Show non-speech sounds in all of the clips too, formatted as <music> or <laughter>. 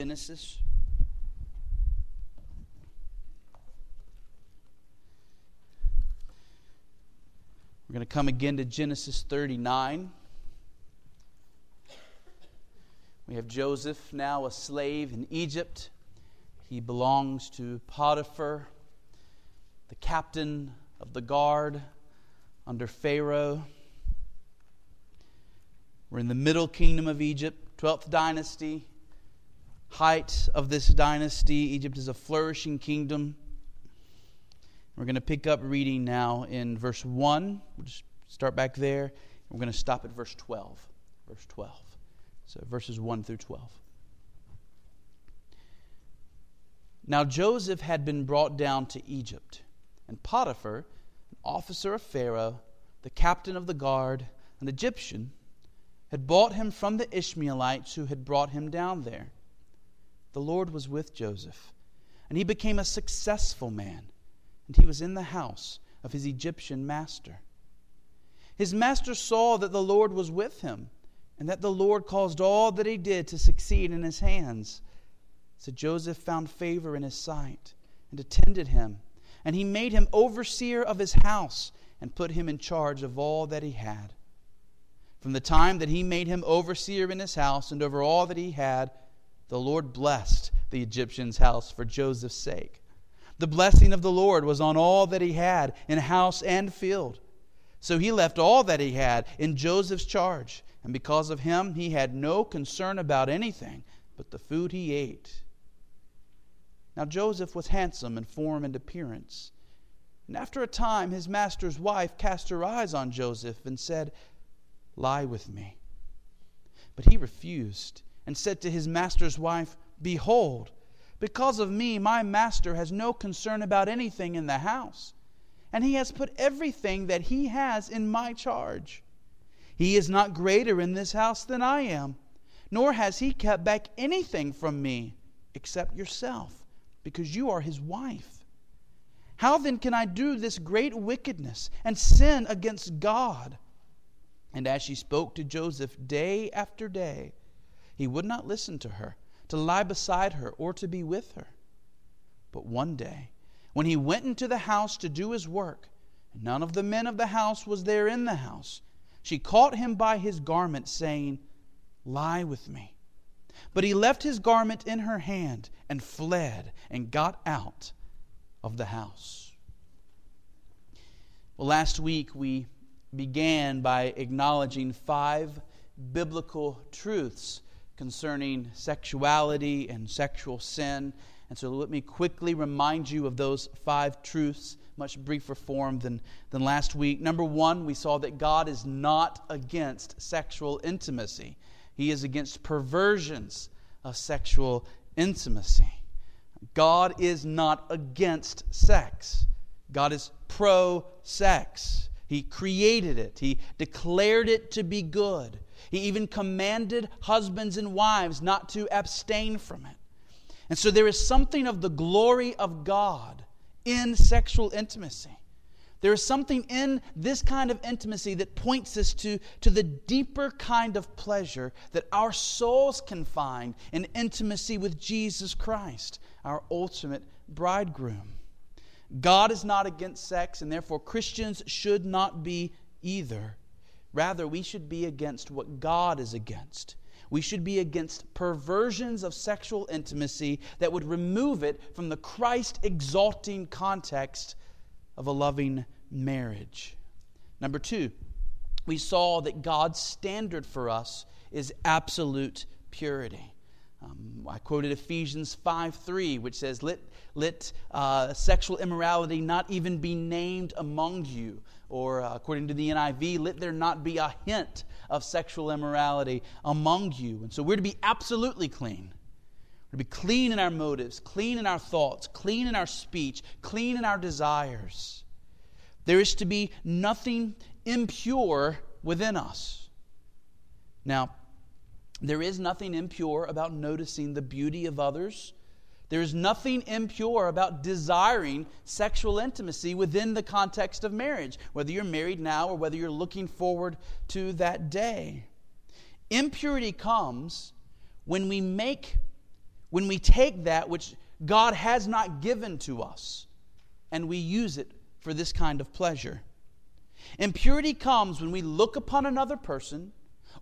Genesis. We're going to come again to Genesis 39. We have Joseph now a slave in Egypt. He belongs to Potiphar, the captain of the guard under Pharaoh. We're in the middle kingdom of Egypt, 12th dynasty height of this dynasty. Egypt is a flourishing kingdom. We're going to pick up reading now in verse 1. We'll just start back there. We're going to stop at verse 12. Verse 12. So verses 1 through 12. Now Joseph had been brought down to Egypt, and Potiphar, an officer of Pharaoh, the captain of the guard, an Egyptian, had bought him from the Ishmaelites who had brought him down there the Lord was with Joseph, and he became a successful man, and he was in the house of his Egyptian master. His master saw that the Lord was with him, and that the Lord caused all that he did to succeed in his hands. So Joseph found favor in his sight, and attended him, and he made him overseer of his house, and put him in charge of all that he had. From the time that he made him overseer in his house and over all that he had, the Lord blessed the Egyptian's house for Joseph's sake. The blessing of the Lord was on all that he had in house and field. So he left all that he had in Joseph's charge, and because of him, he had no concern about anything but the food he ate. Now Joseph was handsome in form and appearance. And after a time, his master's wife cast her eyes on Joseph and said, Lie with me. But he refused and said to his master's wife, Behold, because of me, my master has no concern about anything in the house, and he has put everything that he has in my charge. He is not greater in this house than I am, nor has he kept back anything from me except yourself, because you are his wife. How then can I do this great wickedness and sin against God? And as she spoke to Joseph day after day, he would not listen to her, to lie beside her, or to be with her. But one day, when he went into the house to do his work, and none of the men of the house was there in the house, she caught him by his garment, saying, Lie with me. But he left his garment in her hand and fled and got out of the house. Well, last week we began by acknowledging five biblical truths concerning sexuality and sexual sin. And so let me quickly remind you of those five truths, much briefer form than, than last week. Number one, we saw that God is not against sexual intimacy, He is against perversions of sexual intimacy. God is not against sex, God is pro sex. He created it, He declared it to be good. He even commanded husbands and wives not to abstain from it. And so there is something of the glory of God in sexual intimacy. There is something in this kind of intimacy that points us to, to the deeper kind of pleasure that our souls can find in intimacy with Jesus Christ, our ultimate bridegroom. God is not against sex, and therefore Christians should not be either. Rather, we should be against what God is against. We should be against perversions of sexual intimacy that would remove it from the Christ exalting context of a loving marriage. Number two, we saw that God's standard for us is absolute purity. Um, I quoted Ephesians 5 3, which says, Let, let uh, sexual immorality not even be named among you. Or, uh, according to the NIV, let there not be a hint of sexual immorality among you. And so we're to be absolutely clean. We're to be clean in our motives, clean in our thoughts, clean in our speech, clean in our desires. There is to be nothing impure within us. Now, there is nothing impure about noticing the beauty of others. There is nothing impure about desiring sexual intimacy within the context of marriage, whether you're married now or whether you're looking forward to that day. Impurity comes when we make when we take that which God has not given to us and we use it for this kind of pleasure. Impurity comes when we look upon another person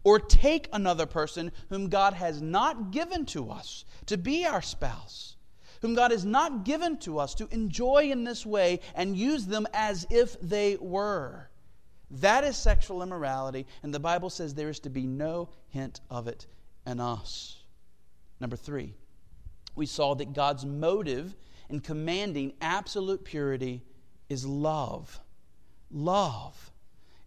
or take another person whom God has not given to us to be our spouse, whom God has not given to us to enjoy in this way and use them as if they were. That is sexual immorality, and the Bible says there is to be no hint of it in us. Number three, we saw that God's motive in commanding absolute purity is love. Love.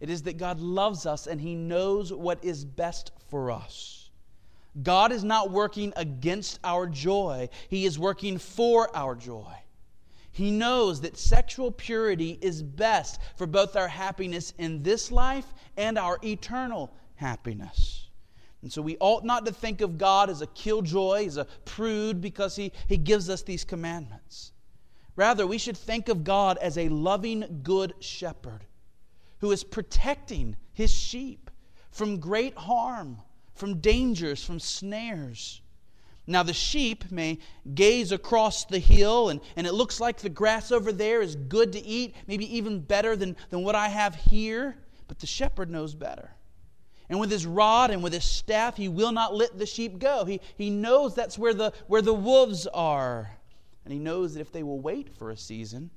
It is that God loves us and He knows what is best for us. God is not working against our joy, He is working for our joy. He knows that sexual purity is best for both our happiness in this life and our eternal happiness. And so we ought not to think of God as a killjoy, as a prude, because he, he gives us these commandments. Rather, we should think of God as a loving, good shepherd who is protecting his sheep from great harm, from dangers, from snares. Now, the sheep may gaze across the hill, and, and it looks like the grass over there is good to eat, maybe even better than, than what I have here, but the shepherd knows better. And with his rod and with his staff, he will not let the sheep go. He, he knows that's where the, where the wolves are. And he knows that if they will wait for a season,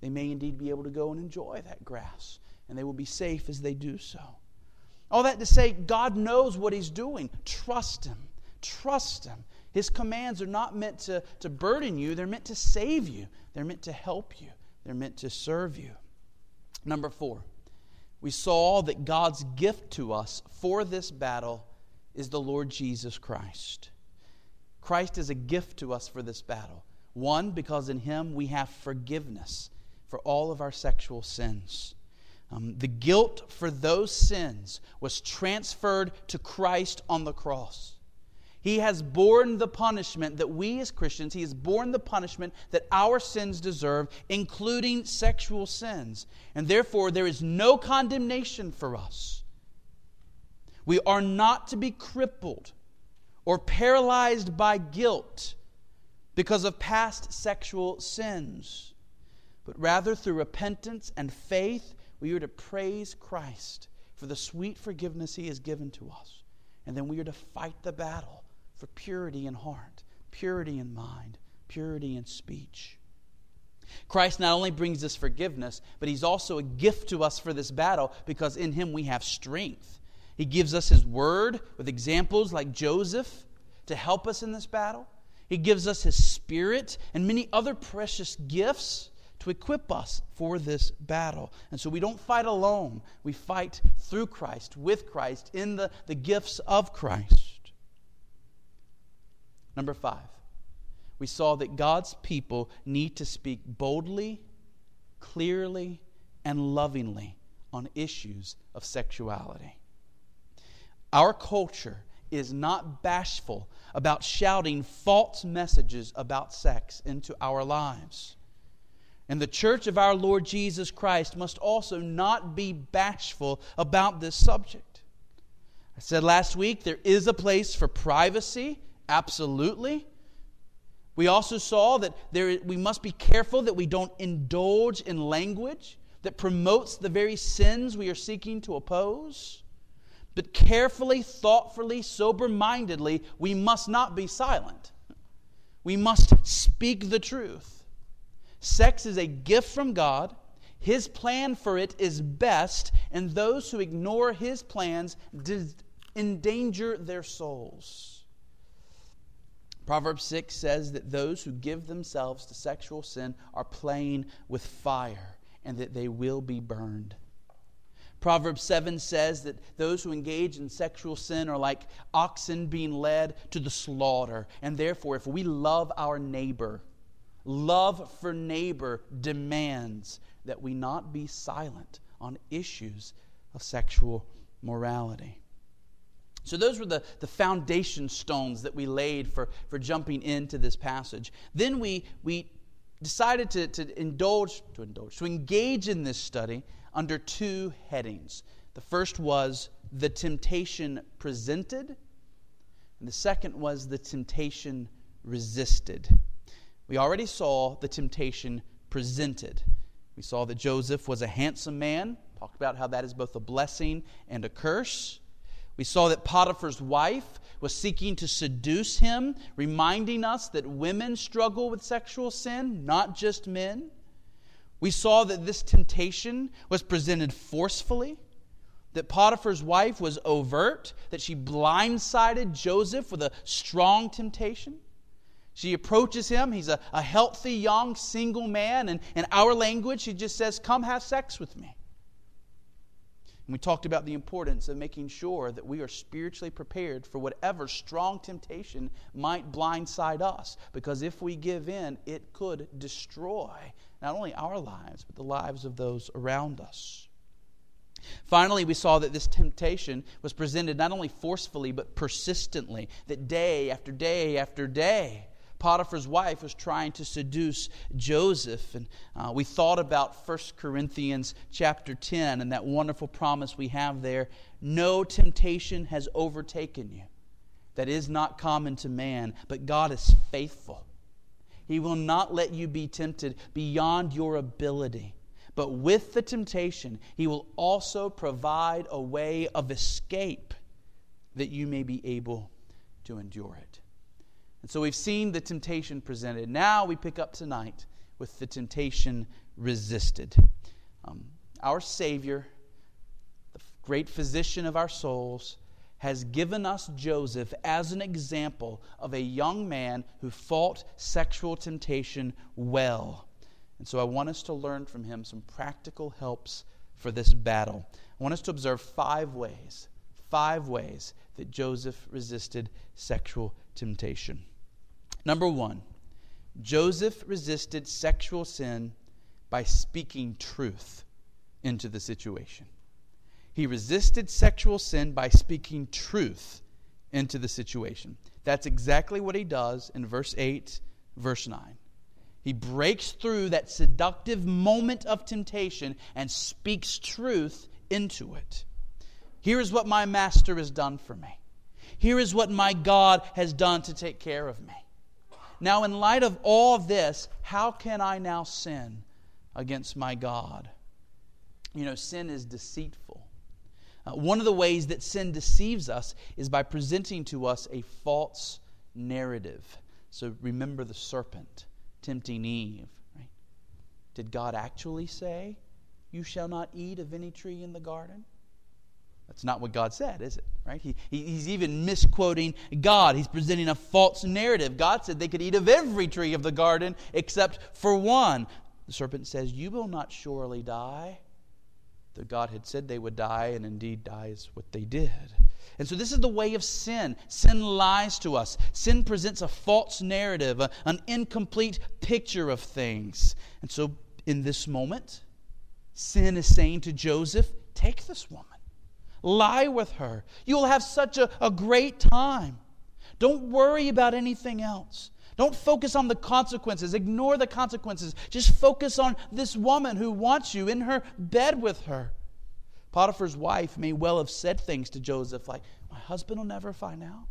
they may indeed be able to go and enjoy that grass. And they will be safe as they do so. All that to say, God knows what he's doing. Trust him. Trust him. His commands are not meant to, to burden you, they're meant to save you, they're meant to help you, they're meant to serve you. Number four, we saw that God's gift to us for this battle is the Lord Jesus Christ. Christ is a gift to us for this battle. One, because in Him we have forgiveness for all of our sexual sins. Um, the guilt for those sins was transferred to Christ on the cross. He has borne the punishment that we as Christians, He has borne the punishment that our sins deserve, including sexual sins. And therefore, there is no condemnation for us. We are not to be crippled or paralyzed by guilt because of past sexual sins, but rather through repentance and faith, we are to praise Christ for the sweet forgiveness He has given to us. And then we are to fight the battle for purity in heart, purity in mind, purity in speech. Christ not only brings us forgiveness, but He's also a gift to us for this battle because in Him we have strength. He gives us His Word with examples like Joseph to help us in this battle. He gives us His Spirit and many other precious gifts to equip us for this battle. And so we don't fight alone, we fight through Christ, with Christ, in the, the gifts of Christ. Number five, we saw that God's people need to speak boldly, clearly, and lovingly on issues of sexuality. Our culture is not bashful about shouting false messages about sex into our lives. And the church of our Lord Jesus Christ must also not be bashful about this subject. I said last week there is a place for privacy Absolutely. We also saw that there, we must be careful that we don't indulge in language that promotes the very sins we are seeking to oppose. But carefully, thoughtfully, sober mindedly, we must not be silent. We must speak the truth. Sex is a gift from God. His plan for it is best, and those who ignore His plans endanger their souls. Proverbs 6 says that those who give themselves to sexual sin are playing with fire and that they will be burned. Proverbs 7 says that those who engage in sexual sin are like oxen being led to the slaughter. And therefore, if we love our neighbor, love for neighbor demands that we not be silent on issues of sexual morality. So, those were the, the foundation stones that we laid for, for jumping into this passage. Then we, we decided to, to indulge, to indulge, to engage in this study under two headings. The first was the temptation presented, and the second was the temptation resisted. We already saw the temptation presented. We saw that Joseph was a handsome man, talked about how that is both a blessing and a curse. We saw that Potiphar's wife was seeking to seduce him, reminding us that women struggle with sexual sin, not just men. We saw that this temptation was presented forcefully, that Potiphar's wife was overt, that she blindsided Joseph with a strong temptation. She approaches him. He's a, a healthy, young, single man. And in our language, she just says, Come have sex with me. And we talked about the importance of making sure that we are spiritually prepared for whatever strong temptation might blindside us. Because if we give in, it could destroy not only our lives, but the lives of those around us. Finally, we saw that this temptation was presented not only forcefully, but persistently, that day after day after day, Potiphar's wife was trying to seduce Joseph. And uh, we thought about 1 Corinthians chapter 10 and that wonderful promise we have there no temptation has overtaken you that is not common to man, but God is faithful. He will not let you be tempted beyond your ability. But with the temptation, He will also provide a way of escape that you may be able to endure it. And so we've seen the temptation presented. Now we pick up tonight with the temptation resisted. Um, our Savior, the great physician of our souls, has given us Joseph as an example of a young man who fought sexual temptation well. And so I want us to learn from him some practical helps for this battle. I want us to observe five ways, five ways that Joseph resisted sexual temptation. Number one, Joseph resisted sexual sin by speaking truth into the situation. He resisted sexual sin by speaking truth into the situation. That's exactly what he does in verse 8, verse 9. He breaks through that seductive moment of temptation and speaks truth into it. Here is what my master has done for me. Here is what my God has done to take care of me. Now, in light of all this, how can I now sin against my God? You know, sin is deceitful. Uh, one of the ways that sin deceives us is by presenting to us a false narrative. So remember the serpent tempting Eve, right? Did God actually say, You shall not eat of any tree in the garden? That's not what God said, is it? Right? He, he's even misquoting God. He's presenting a false narrative. God said they could eat of every tree of the garden except for one. The serpent says, You will not surely die. The God had said they would die, and indeed die is what they did. And so, this is the way of sin. Sin lies to us. Sin presents a false narrative, a, an incomplete picture of things. And so, in this moment, sin is saying to Joseph, Take this woman. Lie with her. You'll have such a, a great time. Don't worry about anything else. Don't focus on the consequences. Ignore the consequences. Just focus on this woman who wants you in her bed with her. Potiphar's wife may well have said things to Joseph like, My husband will never find out.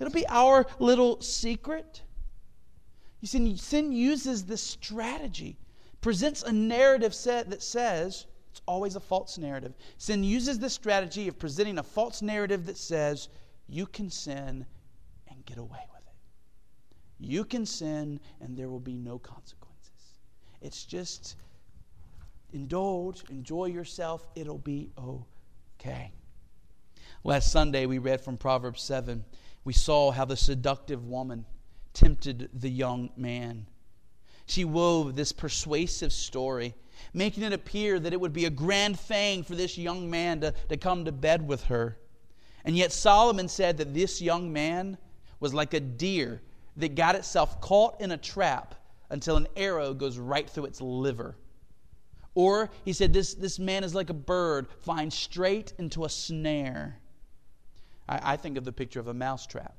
It'll be our little secret. You see, sin uses this strategy, presents a narrative set that says, it's always a false narrative. Sin uses this strategy of presenting a false narrative that says you can sin and get away with it. You can sin and there will be no consequences. It's just indulge, enjoy yourself, it'll be okay. Last Sunday, we read from Proverbs 7. We saw how the seductive woman tempted the young man. She wove this persuasive story making it appear that it would be a grand thing for this young man to, to come to bed with her. And yet Solomon said that this young man was like a deer that got itself caught in a trap until an arrow goes right through its liver. Or he said, This, this man is like a bird flying straight into a snare. I, I think of the picture of a mousetrap.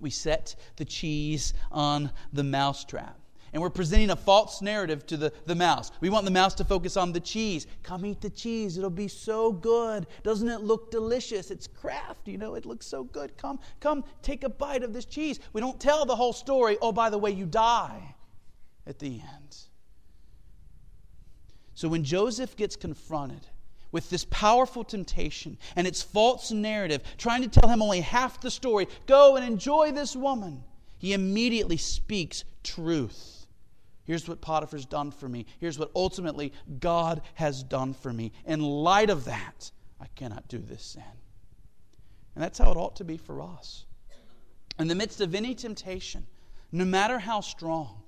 We set the cheese on the mousetrap. And we're presenting a false narrative to the, the mouse. We want the mouse to focus on the cheese. Come eat the cheese. It'll be so good. Doesn't it look delicious? It's Kraft, you know, it looks so good. Come, come, take a bite of this cheese. We don't tell the whole story. Oh, by the way, you die at the end. So when Joseph gets confronted with this powerful temptation and its false narrative, trying to tell him only half the story, go and enjoy this woman, he immediately speaks truth. Here's what Potiphar's done for me. Here's what ultimately God has done for me. In light of that, I cannot do this sin. And that's how it ought to be for us. In the midst of any temptation, no matter how strong,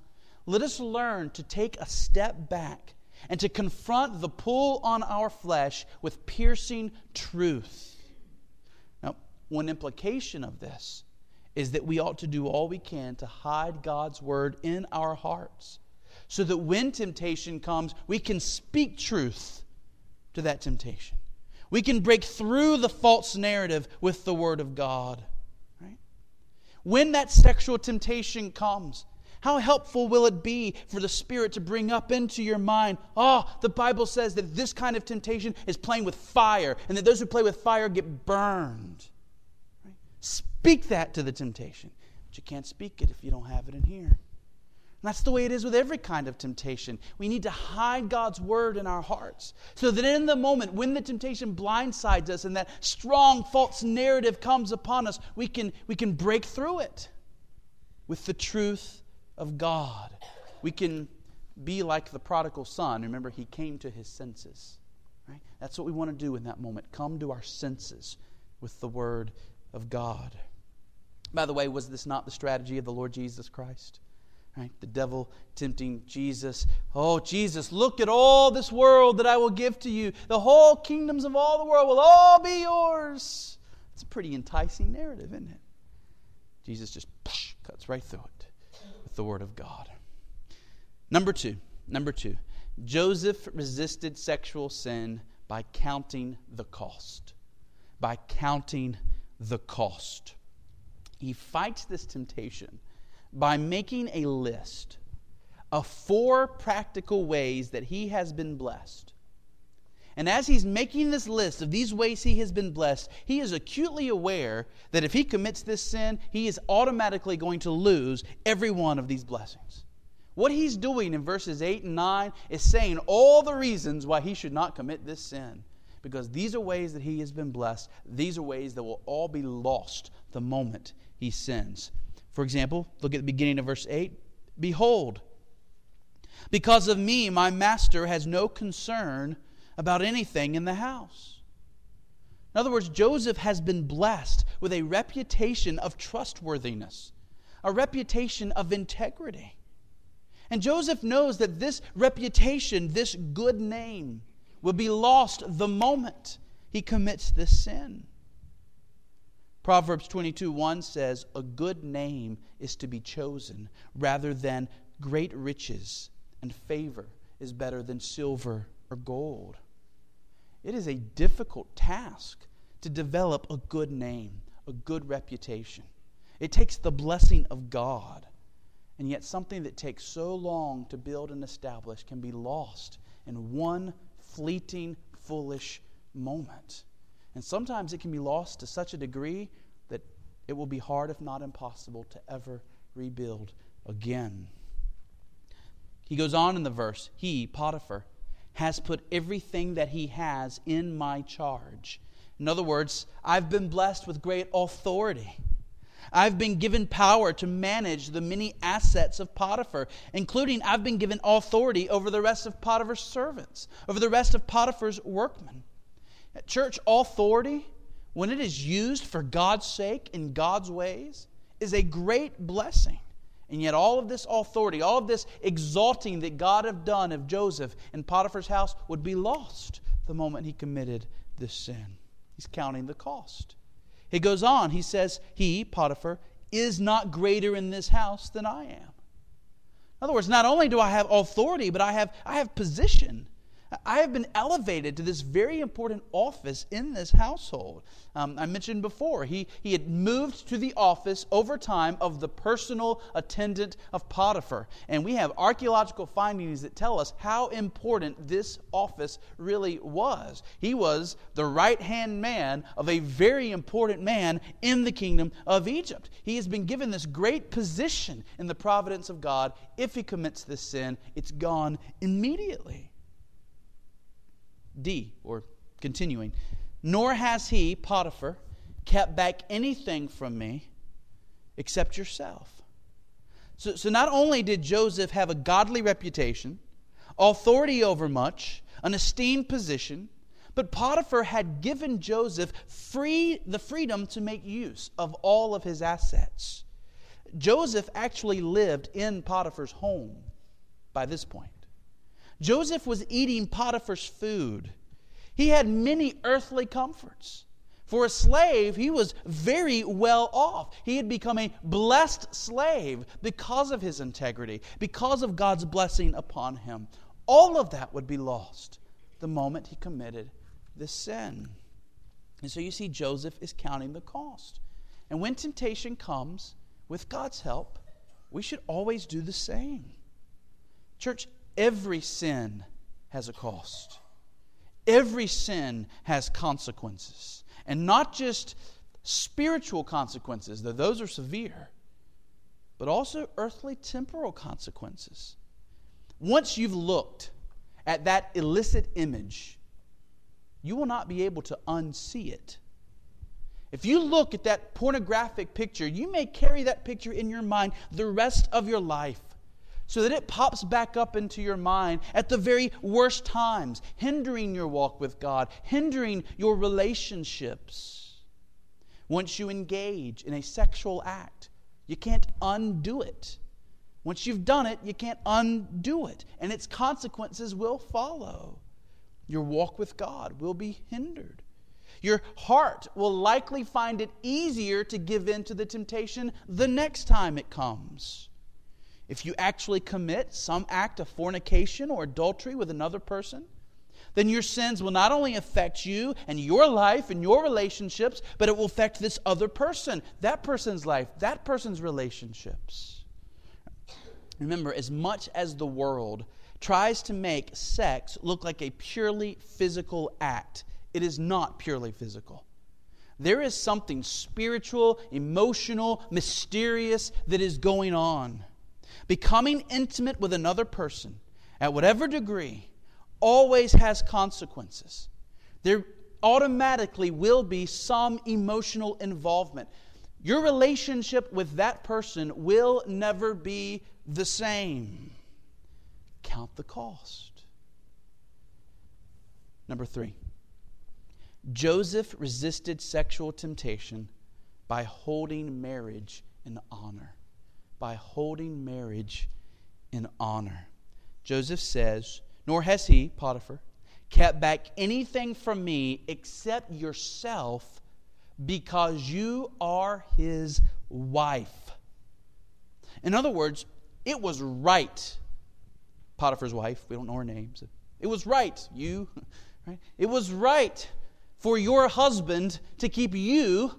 let us learn to take a step back and to confront the pull on our flesh with piercing truth. Now, one implication of this is that we ought to do all we can to hide God's word in our hearts so that when temptation comes, we can speak truth to that temptation. We can break through the false narrative with the word of God. Right? When that sexual temptation comes, how helpful will it be for the Spirit to bring up into your mind, oh, the Bible says that this kind of temptation is playing with fire, and that those who play with fire get burned. Right? Speak that to the temptation. But you can't speak it if you don't have it in here. And that's the way it is with every kind of temptation. We need to hide God's word in our hearts so that in the moment when the temptation blindsides us and that strong false narrative comes upon us, we can, we can break through it with the truth of God. We can be like the prodigal son. Remember, he came to his senses. Right? That's what we want to do in that moment. Come to our senses with the word of God. By the way, was this not the strategy of the Lord Jesus Christ? Right? The devil tempting Jesus. Oh, Jesus, look at all this world that I will give to you. The whole kingdoms of all the world will all be yours. It's a pretty enticing narrative, isn't it? Jesus just cuts right through it with the Word of God. Number two, number two, Joseph resisted sexual sin by counting the cost. By counting the cost. He fights this temptation by making a list of four practical ways that he has been blessed and as he's making this list of these ways he has been blessed, he is acutely aware that if he commits this sin, he is automatically going to lose every one of these blessings. What he's doing in verses 8 and 9 is saying all the reasons why he should not commit this sin. Because these are ways that he has been blessed. These are ways that will all be lost the moment he sins. For example, look at the beginning of verse 8. Behold, because of me, my master has no concern about anything in the house. In other words, Joseph has been blessed with a reputation of trustworthiness, a reputation of integrity. And Joseph knows that this reputation, this good name, will be lost the moment he commits this sin. Proverbs 22 1 says, A good name is to be chosen rather than great riches, and favor is better than silver or gold. It is a difficult task to develop a good name, a good reputation. It takes the blessing of God. And yet, something that takes so long to build and establish can be lost in one fleeting, foolish moment. And sometimes it can be lost to such a degree that it will be hard, if not impossible, to ever rebuild again. He goes on in the verse He, Potiphar, has put everything that he has in my charge. In other words, I've been blessed with great authority. I've been given power to manage the many assets of Potiphar, including I've been given authority over the rest of Potiphar's servants, over the rest of Potiphar's workmen. Church, authority, when it is used for God's sake in God's ways, is a great blessing. And yet, all of this authority, all of this exalting that God had done of Joseph in Potiphar's house would be lost the moment he committed this sin. He's counting the cost. He goes on, he says, He, Potiphar, is not greater in this house than I am. In other words, not only do I have authority, but I have, I have position. I have been elevated to this very important office in this household. Um, I mentioned before, he, he had moved to the office over time of the personal attendant of Potiphar. And we have archaeological findings that tell us how important this office really was. He was the right hand man of a very important man in the kingdom of Egypt. He has been given this great position in the providence of God. If he commits this sin, it's gone immediately. D, or continuing, nor has he, Potiphar, kept back anything from me except yourself. So, so not only did Joseph have a godly reputation, authority over much, an esteemed position, but Potiphar had given Joseph free, the freedom to make use of all of his assets. Joseph actually lived in Potiphar's home by this point. Joseph was eating Potiphar's food. He had many earthly comforts. For a slave, he was very well off. He had become a blessed slave because of his integrity, because of God's blessing upon him. All of that would be lost the moment he committed this sin. And so you see, Joseph is counting the cost. And when temptation comes, with God's help, we should always do the same. Church, Every sin has a cost. Every sin has consequences. And not just spiritual consequences, though those are severe, but also earthly temporal consequences. Once you've looked at that illicit image, you will not be able to unsee it. If you look at that pornographic picture, you may carry that picture in your mind the rest of your life so that it pops back up into your mind at the very worst times, hindering your walk with God, hindering your relationships. Once you engage in a sexual act, you can't undo it. Once you've done it, you can't undo it, and its consequences will follow. Your walk with God will be hindered. Your heart will likely find it easier to give in to the temptation the next time it comes. If you actually commit some act of fornication or adultery with another person, then your sins will not only affect you and your life and your relationships, but it will affect this other person, that person's life, that person's relationships. Remember, as much as the world tries to make sex look like a purely physical act, it is not purely physical. There is something spiritual, emotional, mysterious that is going on. Becoming intimate with another person, at whatever degree, always has consequences. There automatically will be some emotional involvement. Your relationship with that person will never be the same. Count the cost. Number three, Joseph resisted sexual temptation by holding marriage in honor by holding marriage in honor. Joseph says, Nor has he, Potiphar, kept back anything from me except yourself because you are his wife. In other words, it was right. Potiphar's wife, we don't know her name. So it was right, you, <laughs> right? It was right for your husband to keep you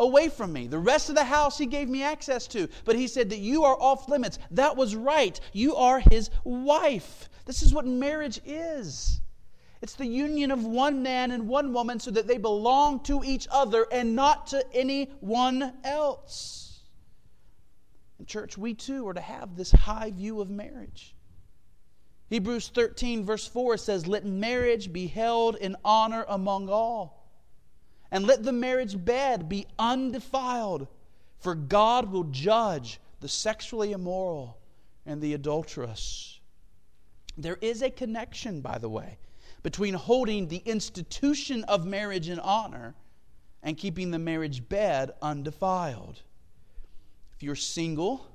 away from me. The rest of the house he gave me access to, but he said that you are off limits. That was right. You are his wife. This is what marriage is. It's the union of one man and one woman so that they belong to each other and not to anyone else. In church, we too are to have this high view of marriage. Hebrews 13, verse 4 says, Let marriage be held in honor among all and let the marriage bed be undefiled, for God will judge the sexually immoral and the adulterous. There is a connection, by the way, between holding the institution of marriage in honor and keeping the marriage bed undefiled. If you're single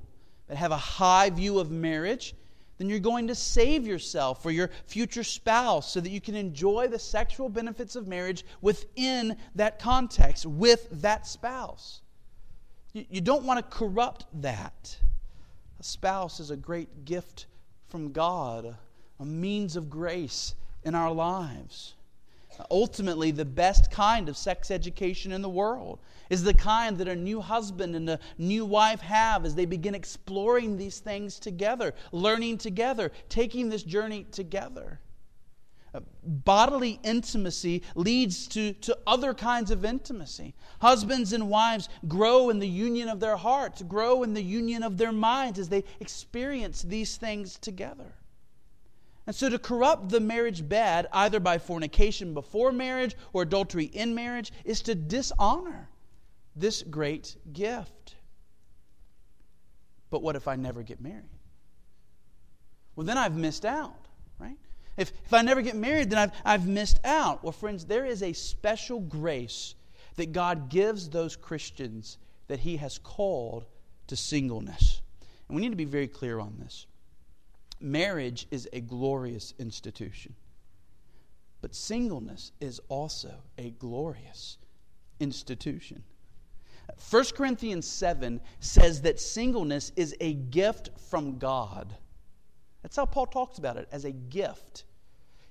but have a high view of marriage, then you're going to save yourself for your future spouse so that you can enjoy the sexual benefits of marriage within that context, with that spouse. You don't want to corrupt that. A spouse is a great gift from God, a means of grace in our lives. Ultimately, the best kind of sex education in the world is the kind that a new husband and a new wife have as they begin exploring these things together, learning together, taking this journey together. Uh, bodily intimacy leads to, to other kinds of intimacy. Husbands and wives grow in the union of their hearts, grow in the union of their minds as they experience these things together. And so to corrupt the marriage bed, either by fornication before marriage or adultery in marriage, is to dishonor this great gift. But what if I never get married? Well, then I've missed out, right? If, if I never get married, then I've, I've missed out. Well, friends, there is a special grace that God gives those Christians that He has called to singleness. And we need to be very clear on this. Marriage is a glorious institution, but singleness is also a glorious institution. 1 Corinthians 7 says that singleness is a gift from God. That's how Paul talks about it as a gift.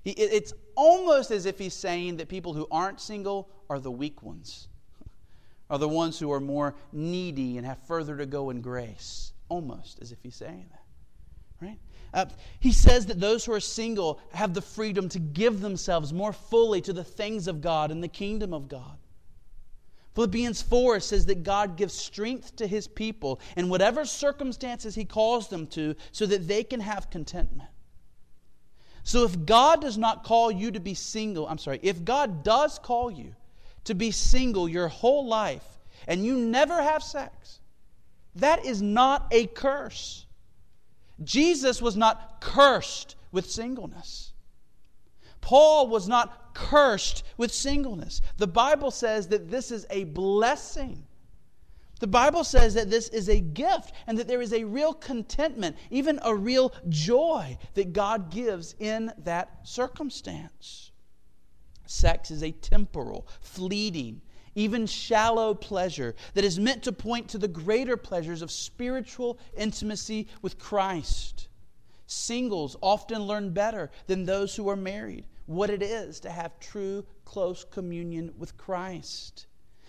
It's almost as if he's saying that people who aren't single are the weak ones, <laughs> are the ones who are more needy and have further to go in grace. Almost as if he's saying that. Right? Uh, he says that those who are single have the freedom to give themselves more fully to the things of God and the kingdom of God. Philippians 4 says that God gives strength to his people in whatever circumstances he calls them to so that they can have contentment. So if God does not call you to be single, I'm sorry, if God does call you to be single your whole life and you never have sex, that is not a curse. Jesus was not cursed with singleness. Paul was not cursed with singleness. The Bible says that this is a blessing. The Bible says that this is a gift and that there is a real contentment, even a real joy that God gives in that circumstance. Sex is a temporal, fleeting, even shallow pleasure that is meant to point to the greater pleasures of spiritual intimacy with Christ. Singles often learn better than those who are married what it is to have true, close communion with Christ.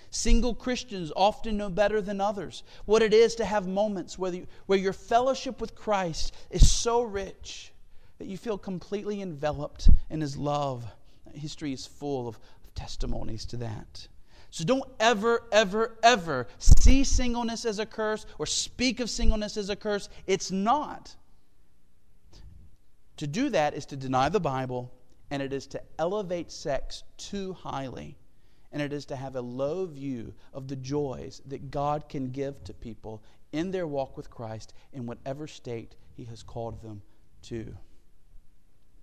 Single Christians often know better than others what it is to have moments where, where your fellowship with Christ is so rich that you feel completely enveloped in His love. History is full of testimonies to that. So don't ever, ever, ever see singleness as a curse or speak of singleness as a curse. It's not. To do that is to deny the Bible and it is to elevate sex too highly, and it is to have a low view of the joys that God can give to people in their walk with Christ in whatever state He has called them to.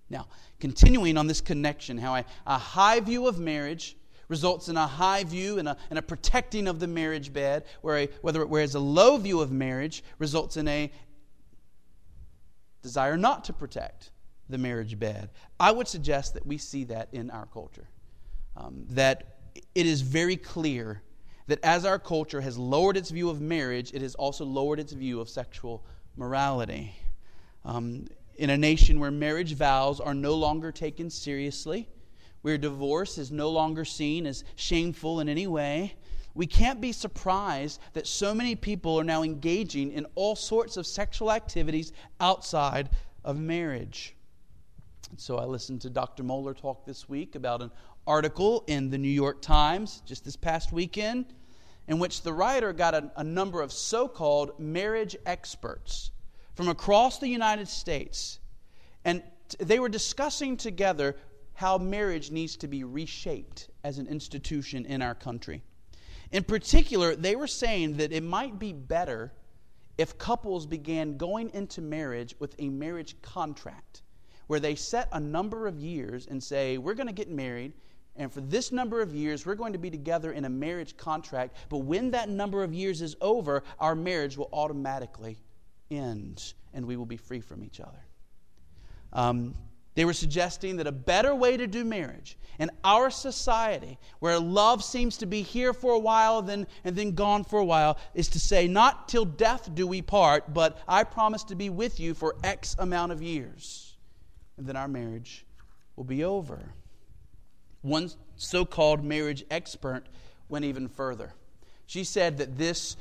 Now, continuing on this connection, how a, a high view of marriage results in a high view and a, and a protecting of the marriage bed, where a, whether, whereas a low view of marriage results in a desire not to protect the marriage bed. I would suggest that we see that in our culture. Um, that it is very clear that as our culture has lowered its view of marriage, it has also lowered its view of sexual morality. Um, in a nation where marriage vows are no longer taken seriously, where divorce is no longer seen as shameful in any way, we can't be surprised that so many people are now engaging in all sorts of sexual activities outside of marriage. So I listened to Dr. Mohler talk this week about an article in the New York Times just this past weekend in which the writer got a, a number of so called marriage experts from across the United States. And they were discussing together how marriage needs to be reshaped as an institution in our country. In particular, they were saying that it might be better if couples began going into marriage with a marriage contract where they set a number of years and say, We're going to get married, and for this number of years, we're going to be together in a marriage contract. But when that number of years is over, our marriage will automatically end and we will be free from each other. Um, they were suggesting that a better way to do marriage in our society, where love seems to be here for a while then, and then gone for a while, is to say, Not till death do we part, but I promise to be with you for X amount of years and then our marriage will be over. One so called marriage expert went even further. She said that this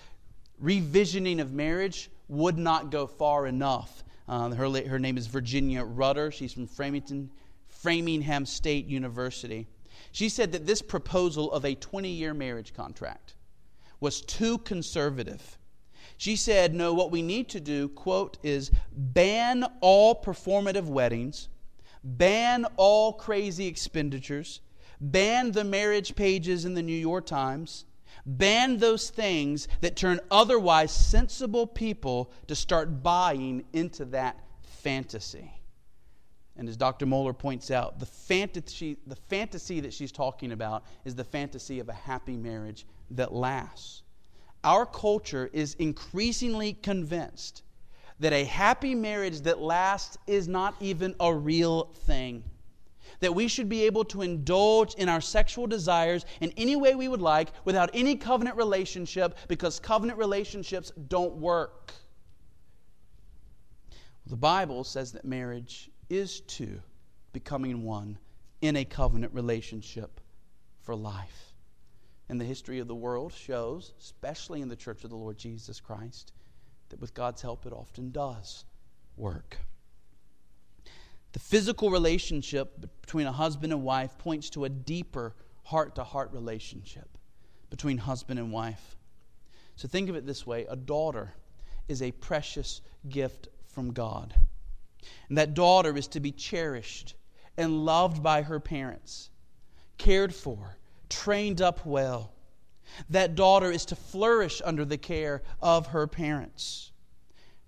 revisioning of marriage would not go far enough. Uh, her, her name is Virginia Rutter. She's from Framingham, Framingham State University. She said that this proposal of a 20 year marriage contract was too conservative. She said, No, what we need to do, quote, is ban all performative weddings, ban all crazy expenditures, ban the marriage pages in the New York Times, ban those things that turn otherwise sensible people to start buying into that fantasy. And as Dr. Mohler points out, the fantasy, the fantasy that she's talking about is the fantasy of a happy marriage that lasts. Our culture is increasingly convinced that a happy marriage that lasts is not even a real thing. That we should be able to indulge in our sexual desires in any way we would like without any covenant relationship because covenant relationships don't work. The Bible says that marriage is two becoming one in a covenant relationship for life. And the history of the world shows, especially in the church of the Lord Jesus Christ, that with God's help it often does work. The physical relationship between a husband and wife points to a deeper heart to heart relationship between husband and wife. So think of it this way a daughter is a precious gift from God. And that daughter is to be cherished and loved by her parents, cared for, trained up well. That daughter is to flourish under the care of her parents.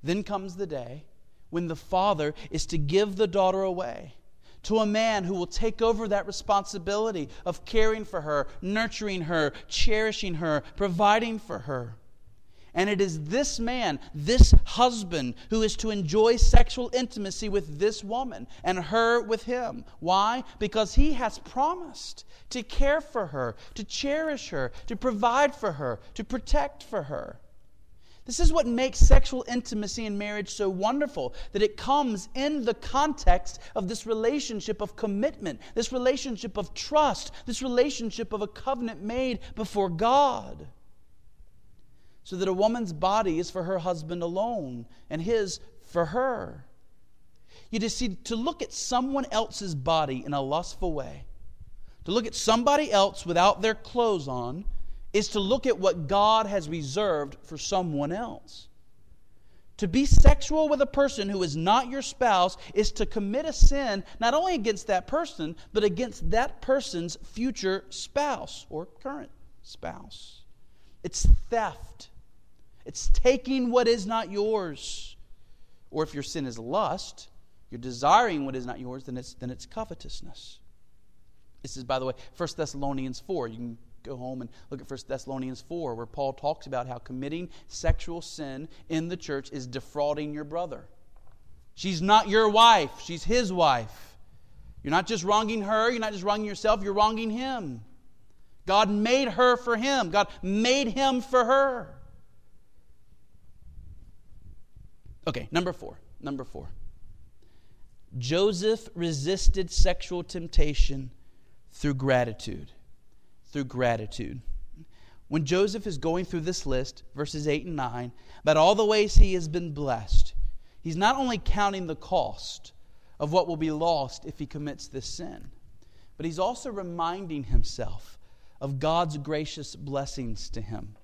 Then comes the day when the father is to give the daughter away to a man who will take over that responsibility of caring for her, nurturing her, cherishing her, providing for her. And it is this man, this husband, who is to enjoy sexual intimacy with this woman and her with him. Why? Because he has promised to care for her, to cherish her, to provide for her, to protect for her. This is what makes sexual intimacy in marriage so wonderful that it comes in the context of this relationship of commitment, this relationship of trust, this relationship of a covenant made before God so that a woman's body is for her husband alone and his for her. You just see, to look at someone else's body in a lustful way, to look at somebody else without their clothes on, is to look at what God has reserved for someone else. To be sexual with a person who is not your spouse is to commit a sin not only against that person, but against that person's future spouse or current spouse. It's theft. It's taking what is not yours. Or if your sin is lust, you're desiring what is not yours, then it's, then it's covetousness. This is, by the way, 1 Thessalonians 4. You can go home and look at 1 Thessalonians 4, where Paul talks about how committing sexual sin in the church is defrauding your brother. She's not your wife, she's his wife. You're not just wronging her, you're not just wronging yourself, you're wronging him. God made her for him, God made him for her. Okay, number four. Number four. Joseph resisted sexual temptation through gratitude. Through gratitude. When Joseph is going through this list, verses 8 and 9, about all the ways he has been blessed, he's not only counting the cost of what will be lost if he commits this sin, but he's also reminding himself of God's gracious blessings to him.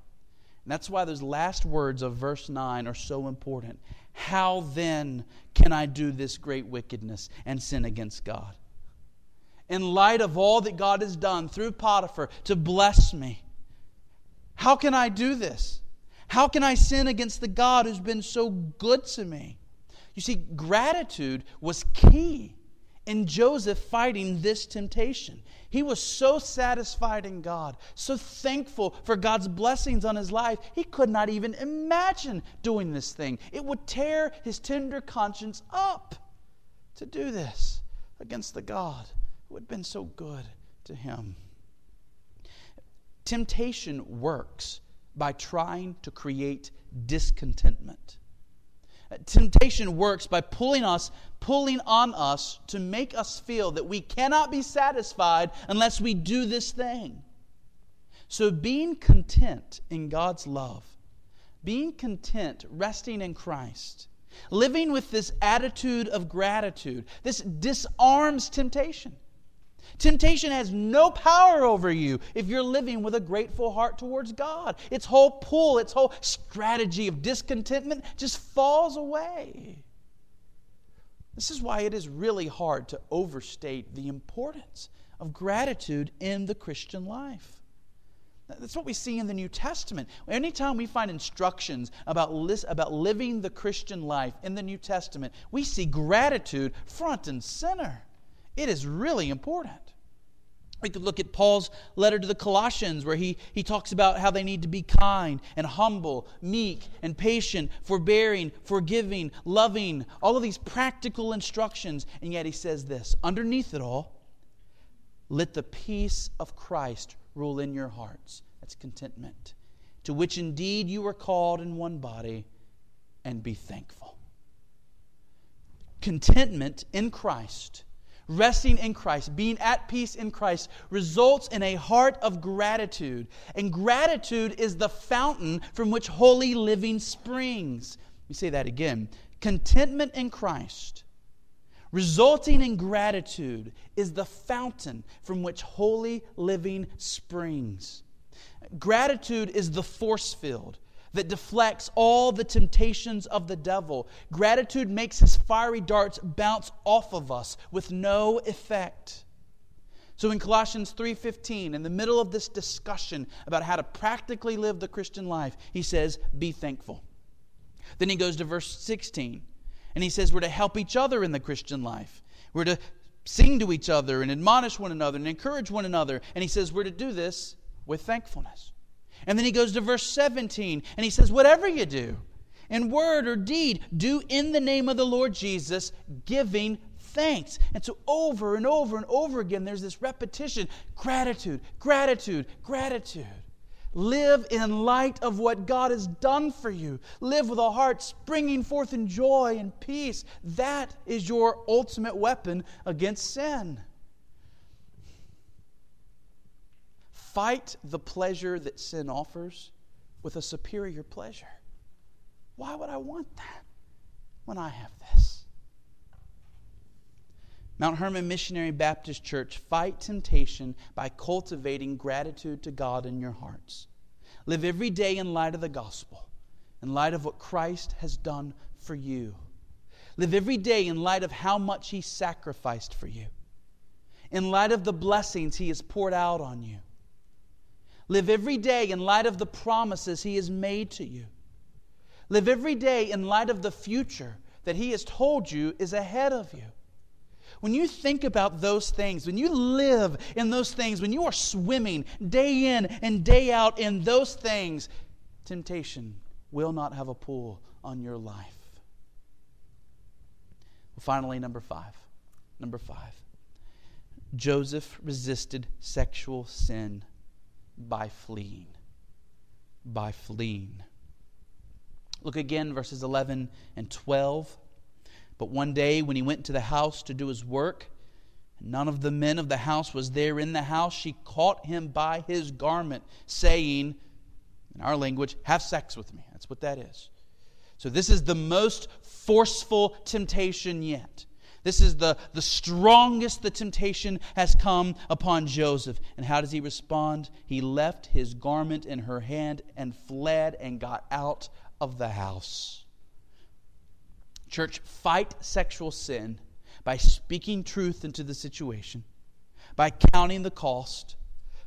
And that's why those last words of verse 9 are so important. How then can I do this great wickedness and sin against God? In light of all that God has done through Potiphar to bless me, how can I do this? How can I sin against the God who's been so good to me? You see, gratitude was key in Joseph fighting this temptation. He was so satisfied in God, so thankful for God's blessings on his life, he could not even imagine doing this thing. It would tear his tender conscience up to do this against the God who had been so good to him. Temptation works by trying to create discontentment. Uh, temptation works by pulling us, pulling on us to make us feel that we cannot be satisfied unless we do this thing. So, being content in God's love, being content, resting in Christ, living with this attitude of gratitude, this disarms temptation. Temptation has no power over you if you're living with a grateful heart towards God. Its whole pull, its whole strategy of discontentment just falls away. This is why it is really hard to overstate the importance of gratitude in the Christian life. That's what we see in the New Testament. Anytime we find instructions about, about living the Christian life in the New Testament, we see gratitude front and center. It is really important. We could look at Paul's letter to the Colossians, where he, he talks about how they need to be kind and humble, meek and patient, forbearing, forgiving, loving, all of these practical instructions. And yet he says this underneath it all, let the peace of Christ rule in your hearts. That's contentment. To which indeed you were called in one body, and be thankful. Contentment in Christ, resting in Christ, being at peace in Christ, results in a heart of gratitude. And gratitude is the fountain from which holy living springs. Let me say that again. Contentment in Christ resulting in gratitude, is the fountain from which holy living springs. Gratitude is the force field that deflects all the temptations of the devil. Gratitude makes his fiery darts bounce off of us with no effect. So in Colossians 3:15 in the middle of this discussion about how to practically live the Christian life, he says, "Be thankful." Then he goes to verse 16 and he says we're to help each other in the Christian life. We're to sing to each other and admonish one another and encourage one another. And he says we're to do this with thankfulness. And then he goes to verse 17 and he says, Whatever you do, in word or deed, do in the name of the Lord Jesus, giving thanks. And so over and over and over again, there's this repetition gratitude, gratitude, gratitude. Live in light of what God has done for you. Live with a heart springing forth in joy and peace. That is your ultimate weapon against sin. Fight the pleasure that sin offers with a superior pleasure. Why would I want that when I have this? Mount Hermon Missionary Baptist Church, fight temptation by cultivating gratitude to God in your hearts. Live every day in light of the gospel, in light of what Christ has done for you. Live every day in light of how much He sacrificed for you, in light of the blessings He has poured out on you. Live every day in light of the promises He has made to you. Live every day in light of the future that He has told you is ahead of you. When you think about those things, when you live in those things, when you are swimming day in and day out in those things, temptation will not have a pull on your life. Well, finally, number five. Number five. Joseph resisted sexual sin by fleeing. By fleeing. Look again, verses 11 and 12. But one day, when he went to the house to do his work, and none of the men of the house was there in the house, she caught him by his garment, saying, in our language, have sex with me. That's what that is. So, this is the most forceful temptation yet. This is the, the strongest the temptation has come upon Joseph. And how does he respond? He left his garment in her hand and fled and got out of the house. Church, fight sexual sin by speaking truth into the situation, by counting the cost,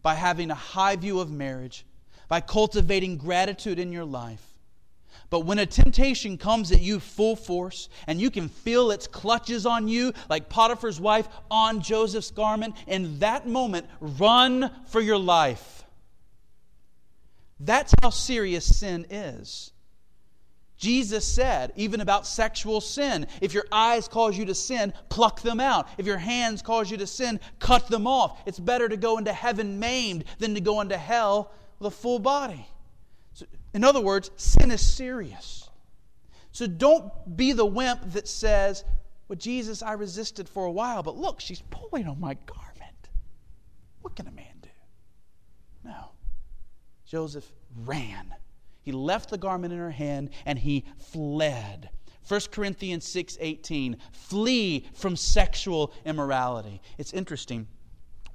by having a high view of marriage, by cultivating gratitude in your life. But when a temptation comes at you full force and you can feel its clutches on you, like Potiphar's wife on Joseph's garment, in that moment, run for your life. That's how serious sin is. Jesus said, even about sexual sin, if your eyes cause you to sin, pluck them out. If your hands cause you to sin, cut them off. It's better to go into heaven maimed than to go into hell with a full body. In other words, sin is serious. So don't be the wimp that says, Well, Jesus, I resisted for a while, but look, she's pulling on my garment. What can a man do? No. Joseph ran. He left the garment in her hand and he fled. 1 Corinthians 6:18 flee from sexual immorality. It's interesting.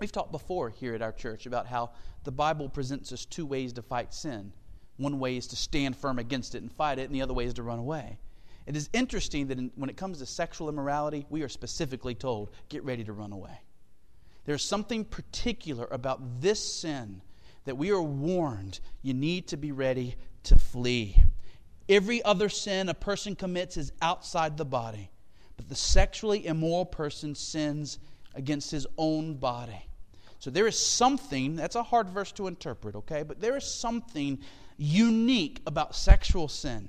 We've talked before here at our church about how the Bible presents us two ways to fight sin. One way is to stand firm against it and fight it, and the other way is to run away. It is interesting that in, when it comes to sexual immorality, we are specifically told, get ready to run away. There's something particular about this sin that we are warned you need to be ready to flee. Every other sin a person commits is outside the body, but the sexually immoral person sins against his own body. So there is something, that's a hard verse to interpret, okay? But there is something unique about sexual sin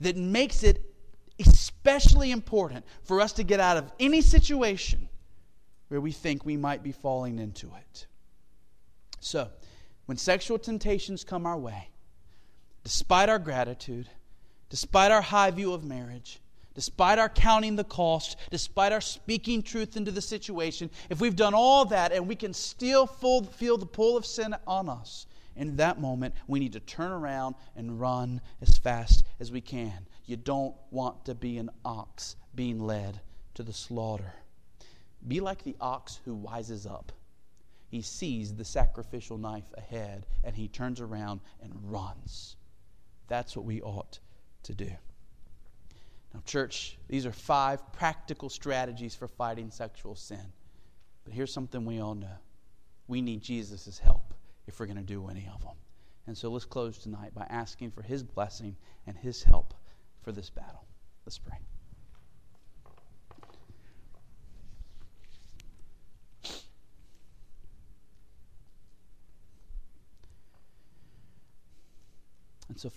that makes it especially important for us to get out of any situation where we think we might be falling into it. So, when sexual temptations come our way, despite our gratitude, despite our high view of marriage, despite our counting the cost, despite our speaking truth into the situation, if we've done all that and we can still feel the pull of sin on us, in that moment, we need to turn around and run as fast as we can. You don't want to be an ox being led to the slaughter. Be like the ox who wises up. He sees the sacrificial knife ahead and he turns around and runs. That's what we ought to do. Now, church, these are five practical strategies for fighting sexual sin. But here's something we all know we need Jesus' help if we're going to do any of them. And so let's close tonight by asking for his blessing and his help for this battle. Let's pray. And so